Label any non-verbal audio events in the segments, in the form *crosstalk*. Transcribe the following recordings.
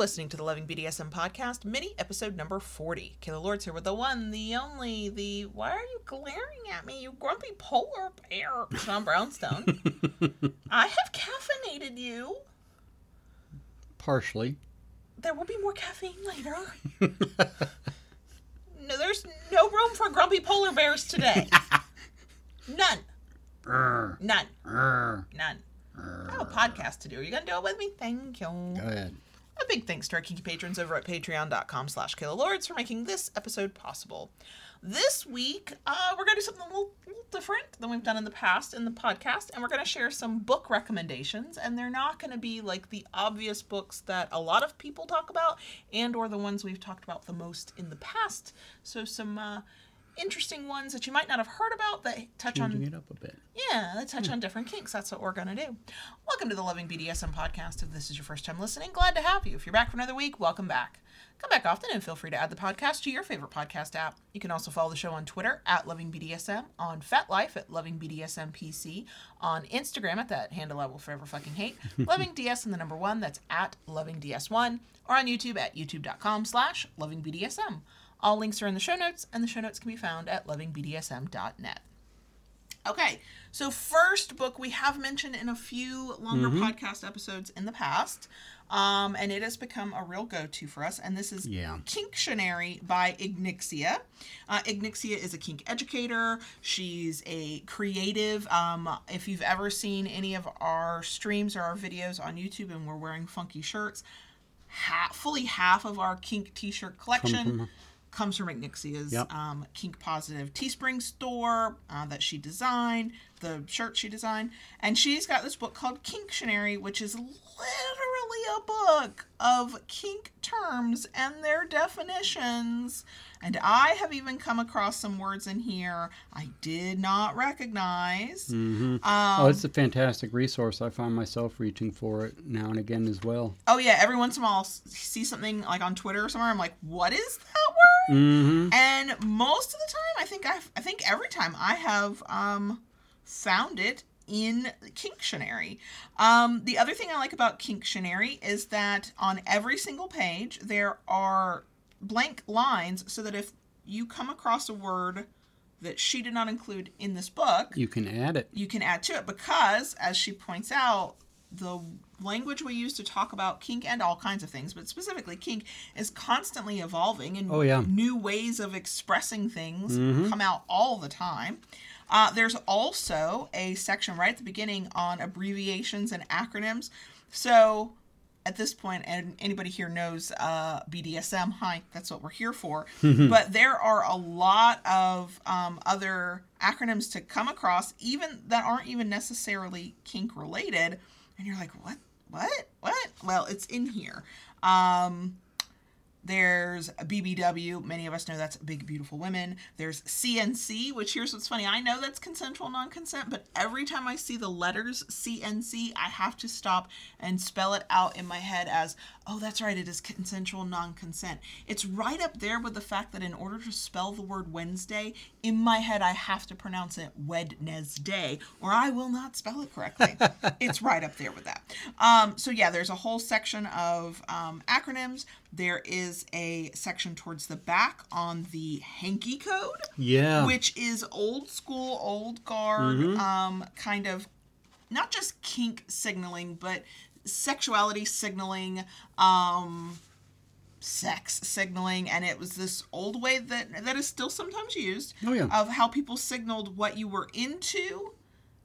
listening to the Loving BDSM podcast, mini episode number 40. Kayla Lords here with the one, the only, the why are you glaring at me, you grumpy polar bear, John Brownstone. *laughs* I have caffeinated you. Partially. There will be more caffeine later. no, there's no room for grumpy polar bears today. *laughs* None. Grr, None. None. I have a podcast to do. Are you gonna do it with me? Thank you. Go ahead. Big thanks to our kinky patrons over at patreon.com slash Lords for making this episode possible. This week, uh, we're going to do something a little, little different than we've done in the past in the podcast, and we're going to share some book recommendations, and they're not going to be like the obvious books that a lot of people talk about and or the ones we've talked about the most in the past. So some uh, interesting ones that you might not have heard about that touch on Changing it up a bit. yeah, let's touch hmm. on different kinks. That's what we're going to do. Welcome to the Loving BDSM podcast. If this is your first time listening, glad to have you. If you're back for another week, welcome back. Come back often and feel free to add the podcast to your favorite podcast app. You can also follow the show on Twitter at Loving BDSM, on FetLife at Loving BDSM PC, on Instagram at that handle I will forever fucking hate, *laughs* Loving DS and the number one, that's at Loving DS1, or on YouTube at youtube.com slash Loving BDSM. All links are in the show notes, and the show notes can be found at lovingbdsm.net. Okay, so first book we have mentioned in a few longer podcast episodes in the past, um, and it has become a real go-to for us. And this is Yeah. Kinktionary by Ignixia. Uh, Ignixia is a kink educator. She's a creative. Um, if you've ever seen any of our streams or our videos on YouTube, and we're wearing funky shirts, ha- fully half of our kink T-shirt collection her. Comes from Ignixia's Yep. um, kink positive Teespring store uh, that she designed, the shirt she designed, and she's got this book called Kinktionary, which is literally a book of kink terms and their definitions. And I have even come across some words in here I did not recognize. hmm Um, oh, it's a fantastic resource. I find myself reaching for it now and again as well. oh yeah, every once in a while I'll see something like on Twitter or somewhere. I'm like, what is that word? hmm and most of the time i think i've i think every time i have um found it in kinktionary um the other thing i like about kinktionary is that on every single page there are blank lines so that if you come across a word that she did not include in this book You can add it. you can add to it because as she points out the language we use to talk about kink and all kinds of things but specifically kink is constantly evolving and Oh, yeah. new ways of expressing things Mhm. come out all the time uh, there's also a section right at the beginning on abbreviations and acronyms so at this point, and anybody here knows uh, BDSM, hi, that's what we're here for. *laughs* but there are a lot of um, other acronyms to come across, even that aren't even necessarily kink related. And you're like, what? What? What? Well, it's in here. Um, there's BBW. Many of us know that's Big Beautiful Women. There's CNC, which here's what's funny. I know that's consensual non consent, but every time I see the letters CNC, I have to stop and spell it out in my head as, oh, that's right, it is consensual non consent. It's right up there with the fact that in order to spell the word Wednesday, in my head, I have to pronounce it Wednesday, or I will not spell it correctly. *laughs* it's right up there with that. Um, so, yeah, there's a whole section of um, acronyms. There is a section towards the back on the hanky code, Yeah. which is old school, old guard, um, kind of not just kink signaling, but sexuality signaling, um, sex signaling, and it was this old way that that is still sometimes used Oh, yeah. of how people signaled what you were into.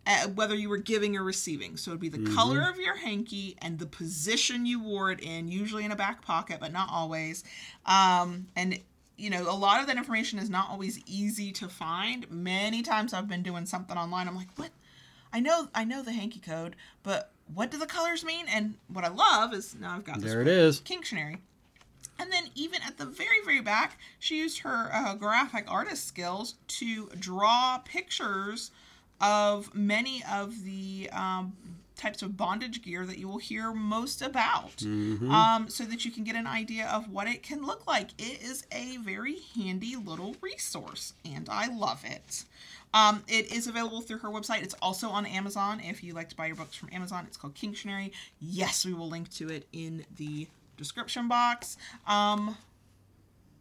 Uh, whether you were giving or receiving. So it'd be the Mm-hmm. color of your hanky and the position you wore it in, usually in a back pocket, but not always. Um, and you know, a lot of that information is not always easy to find. Many times I've been doing something online, I'm like, what? I know, I know the hanky code, but what do the colors mean? And what I love is now I've got this there it is. Kinktionary. And then even at the very, very back, she used her uh, graphic artist skills to draw pictures of many of the um, types of bondage gear that you will hear most about, um, so that you can get an idea of what it can look like. It is a very handy little resource, and I love it. Um, it is available through her website. It's also on Amazon if you like to buy your books from Amazon. It's called Kinktionary. Yes, we will link to it in the description box. Um,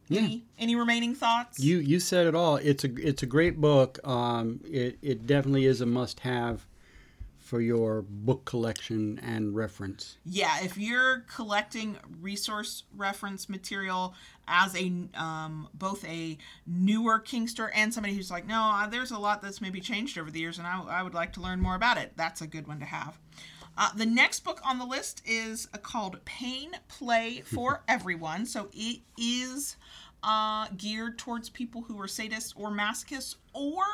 Yeah. any, any remaining thoughts? You you said it all. It's a it's a great book. Um, it it definitely is a must have for your book collection and reference. yeah, if you're collecting resource reference material as a um, both a newer Kinkster and somebody who's like, no, uh, there's a lot that's maybe changed over the years, and I, I would like to learn more about it. That's a good one to have. Uh, the next book on the list is uh, called Pain Play for *laughs* Everyone. So it is uh, geared towards people who are sadists or masochists, or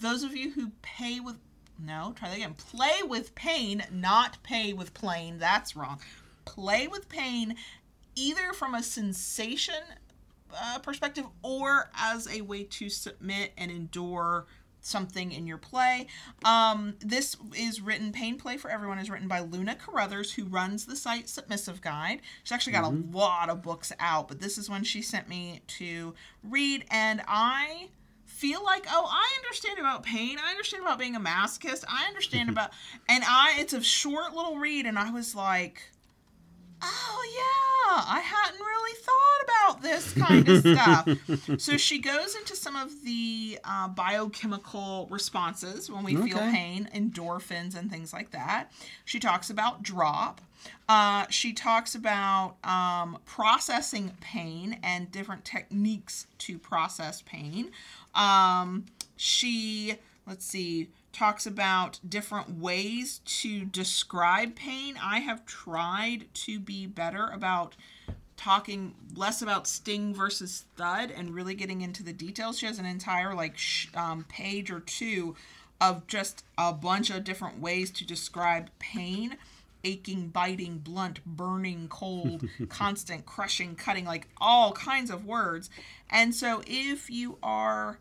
those of you who pay with no, try that again. Play with pain, not pay with plain. That's wrong. Play with pain, either from a sensation uh, perspective or as a way to submit and endure something in your play. Um, this is written, Pain Play for Everyone is written by Luna Carruthers, who runs the site Submissive Guide. She's actually got a lot of books out, but this is one she sent me to read, and I feel like oh i understand about pain i understand about being a masochist i understand *laughs* about and i it's a short little read and i was like oh yeah i hadn't really thought about this kind of stuff. *laughs* So she goes into some of the uh, biochemical responses when we feel pain endorphins and things like that. She talks about drop. Uh, she talks about um, processing pain and different techniques to process pain. Um, she, let's see, talks about different ways to describe pain. I have tried to be better about talking less about sting versus thud and really getting into the details. She has an entire like sh- um, page or two of just a bunch of different ways to describe pain aching, biting, blunt, burning, cold, *laughs* constant, crushing, cutting, like all kinds of words. And so if you are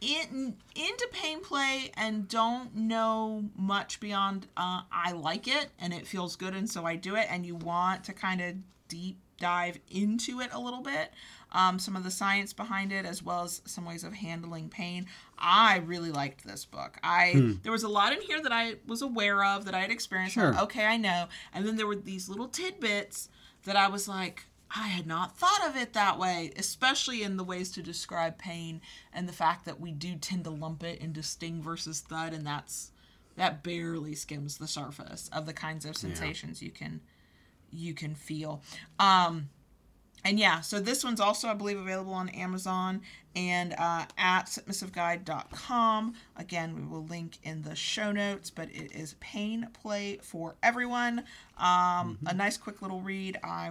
in into pain play and don't know much beyond uh, I like it and it feels good and so I do it and you want to kind of deep dive into it a little bit um, some of the science behind it as well as some ways of handling pain. I really liked this book. I there was a lot in here that I was aware of that I had experienced Sure. okay I know. And then there were these little tidbits that I was like I had not thought of it that way, especially in the ways to describe pain and the fact that we do tend to lump it into sting versus thud, and that's that barely skims the surface of the kinds of sensations you can you can feel. Um, and yeah, so this one's also, I believe, available on Amazon and uh, at submissiveguide.com. Again, we will link in the show notes, but it is Pain Play for Everyone. Um, A nice, quick little read. I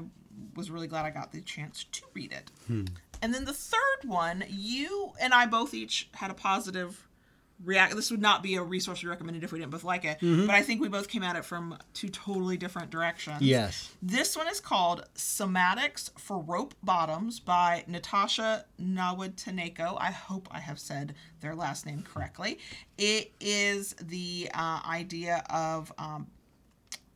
was really glad I got the chance to read it. And then the third one, you and I both each had a positive react. This would not be a resource we recommended if we didn't both like it, but I think we both came at it from two totally different directions. Yes. This one is called Somatics for Rope Bottoms by Natasha Nawataneko. I hope I have said their last name correctly. It is the uh, idea of. Um,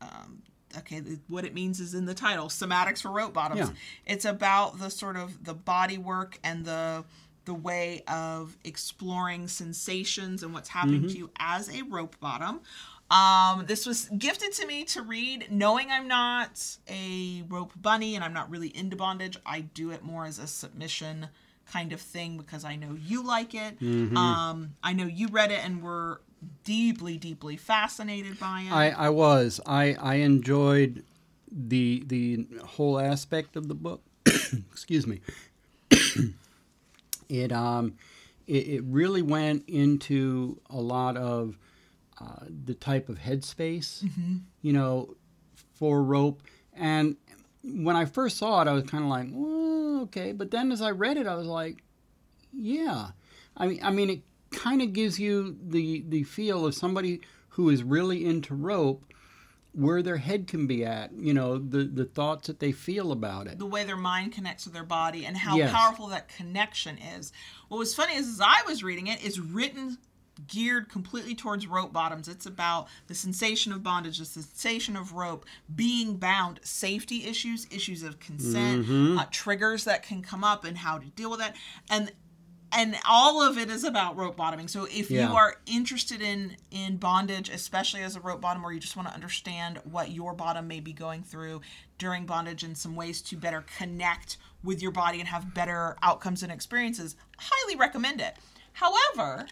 um, Okay, what it means is in the title, somatics for rope bottoms. Yeah. It's about the sort of the body work and the the way of exploring sensations and what's happening to you as a rope bottom. Um, this was gifted to me to read, knowing I'm not a rope bunny and I'm not really into bondage. I do it more as a submission kind of thing because I know you like it. Um, I know you read it and were deeply, deeply fascinated by it. I, I was. I, I enjoyed the the whole aspect of the book. *coughs* Excuse me. *coughs* it um it, it really went into a lot of uh, the type of headspace, you know, for rope. And when I first saw it, I was kind of like, well, okay. But then as I read it, I was like, yeah. I mean, I mean, it kind of gives you the the feel of somebody who is really into rope, where their head can be at. You know, the the thoughts that they feel about it. the way their mind connects to their body and how Yes. powerful that connection is. What was funny is, as I was reading it, it's written geared completely towards rope bottoms. It's about the sensation of bondage, the sensation of rope, being bound, safety issues, issues of consent, uh, triggers that can come up, and how to deal with that. And and all of it is about rope bottoming. So if Yeah. you are interested in in bondage, especially as a rope bottom, or you just want to understand what your bottom may be going through during bondage and some ways to better connect with your body and have better outcomes and experiences, highly recommend it. However,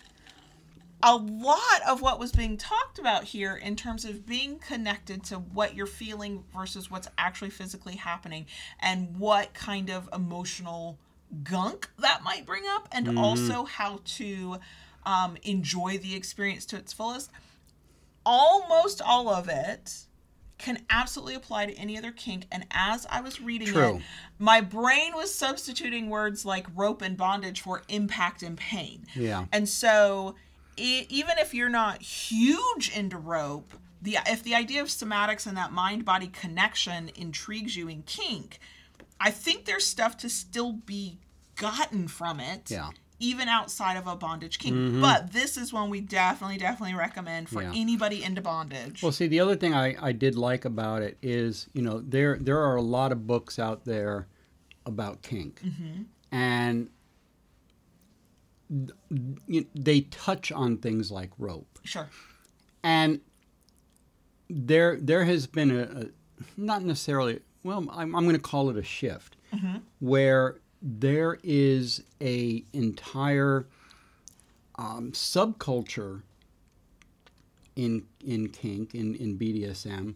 a lot of what was being talked about here in terms of being connected to what you're feeling versus what's actually physically happening and what kind of emotional gunk that might bring up and also how to um, enjoy the experience to its fullest almost all of it can absolutely apply to any other kink and as i was reading True. it my brain was substituting words like rope and bondage for impact and pain Yeah. and so, e even if you're not huge into rope, the if the idea of somatics and that mind body connection intrigues you in kink, I think there's stuff to still be gotten from it. Yeah. Even outside of a bondage kink, mm-hmm. but this is one we definitely, definitely recommend for Yeah. anybody into bondage. Well, see, the other thing I, I did like about it is, you know, there there are a lot of books out there about kink, mm-hmm. and th- you- they touch on things like rope, sure. and there there has been a, a not necessarily well, I'm, I'm going to call it a shift where there is a entire um, subculture in in kink in in BDSM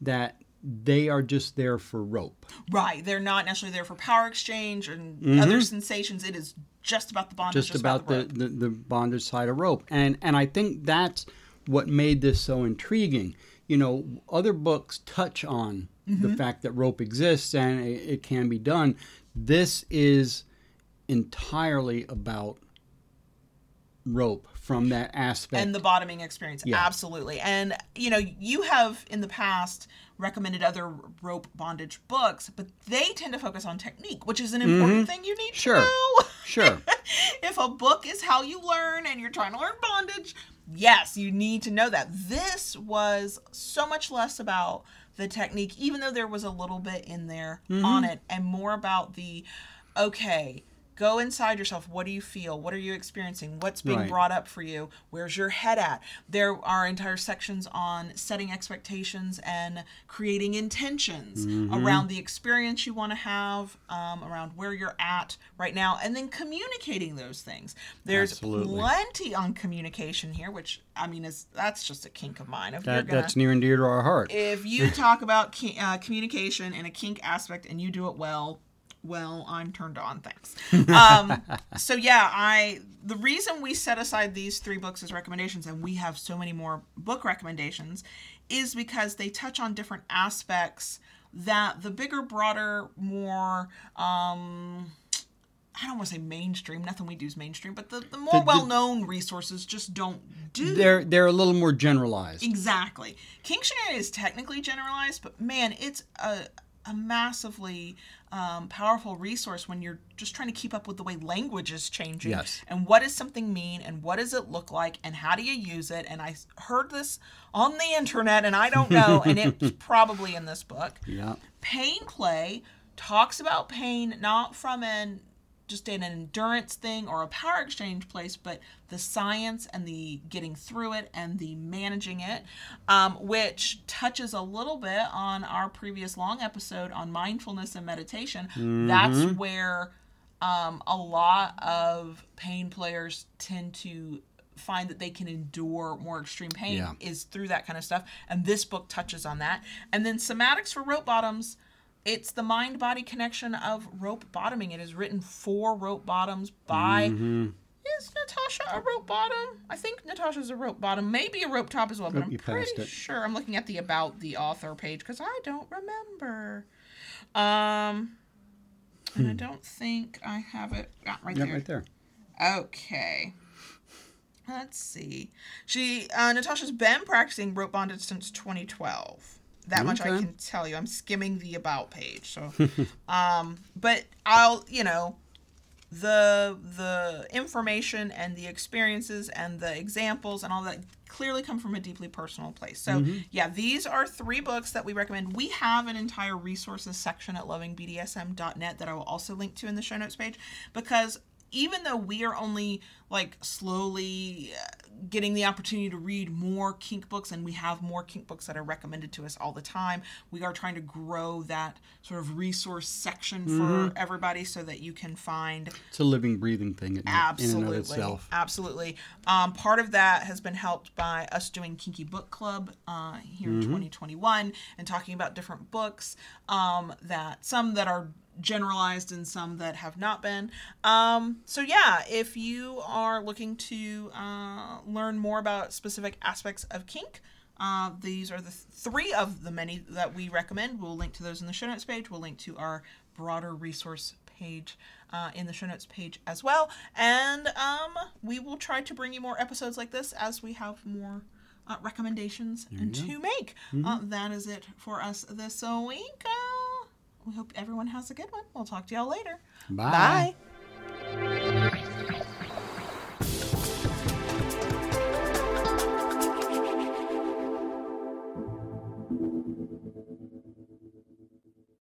that they are just there for rope. Right. They're not necessarily there for power exchange and other sensations. It is just about the bondage. just, about, the, the, the, the bondage side of rope. And and I think that's what made this so intriguing. You know, other books touch on Mm-hmm. the fact that rope exists and it, it can be done. This is entirely about rope from that aspect. and the bottoming experience Yeah. absolutely and you know you have in the past recommended other rope bondage books but they tend to focus on technique which is an important thing you need Mm-hmm. Sure. to know sure. *laughs* if a book is how you learn and you're trying to learn bondage yes you need to know that this was so much less about the technique even though there was a little bit in there mm-hmm. on it and more about the okay go inside yourself. What do you feel? What are you experiencing? What's being Right. brought up for you? Where's your head at? There are entire sections on setting expectations and creating intentions around the experience you want to have um, around where you're at right now and then communicating those things. There's Absolutely. plenty on communication here which i mean is that's just a kink of mine if That, gonna that's near and dear to our heart. if you *laughs* talk about uh, communication in a kink aspect and you do it well well i'm turned on thanks um, *laughs* so yeah i the reason we set aside these three books as recommendations and we have so many more book recommendations is because they touch on different aspects that the bigger broader more um I don't want to say mainstream. Nothing we do is mainstream, but the, the more The- the- well-known resources just don't do. They're they're a little more generalized. Exactly. Kinktionary is technically generalized, but man, it's a, a massively um, powerful resource when you're just trying to keep up with the way language is changing. Yes. And what does something mean and what does it look like and how do you use it? And I heard this on the internet and I don't *laughs* know, and it's probably in this book. Yeah. Pain play talks about pain not from an just in an endurance thing or a power exchange place, but the science and the getting through it and the managing it, um, which touches a little bit on our previous long episode on mindfulness and meditation. That's where um, a lot of pain players tend to find that they can endure more extreme pain Yeah. is through that kind of stuff. And this book touches on that. And then somatics for rope bottoms. It's the mind body connection of rope bottoming. It is written for rope bottoms by. Is Natasha a rope bottom? I think Natasha's a rope bottom. Maybe a rope top as well, but Nope, I'm pretty sure. I'm looking at the about the author page because I don't remember. Um, and I don't think I have it ah, right Yeah, there. right there. Okay. Let's see. She uh, Natasha's been practicing rope bondage since 2012. That much I can tell you. I'm skimming the about page. So, *laughs* um, but I'll you know the the information and the experiences and the examples and all that clearly come from a deeply personal place. So yeah, these are three books that we recommend. We have an entire resources section at lovingbdsm.net that I will also link to in the show notes page because even though we are only like slowly uh, getting the opportunity to read more kink books and we have more kink books that are recommended to us all the time we are trying to grow that sort of resource section for everybody so that you can find It's a living, breathing thing in, in and absolutely. absolutely. Um, part of that has been helped by us doing kinky book club uh, here in 2021 and talking about different books um, that some that are generalized and some that have not been um, so yeah if you are looking to uh, learn more about specific aspects of kink uh, these are the th- three of the many that we recommend. We'll link to those in the show notes page. We'll link to our broader resource page uh, in the show notes page as well. And um, we will try to bring you more episodes like this as we have more uh, recommendations to make. Uh, that is it for us this week. We hope everyone has a good one. We'll talk to y'all later. Bye. Bye.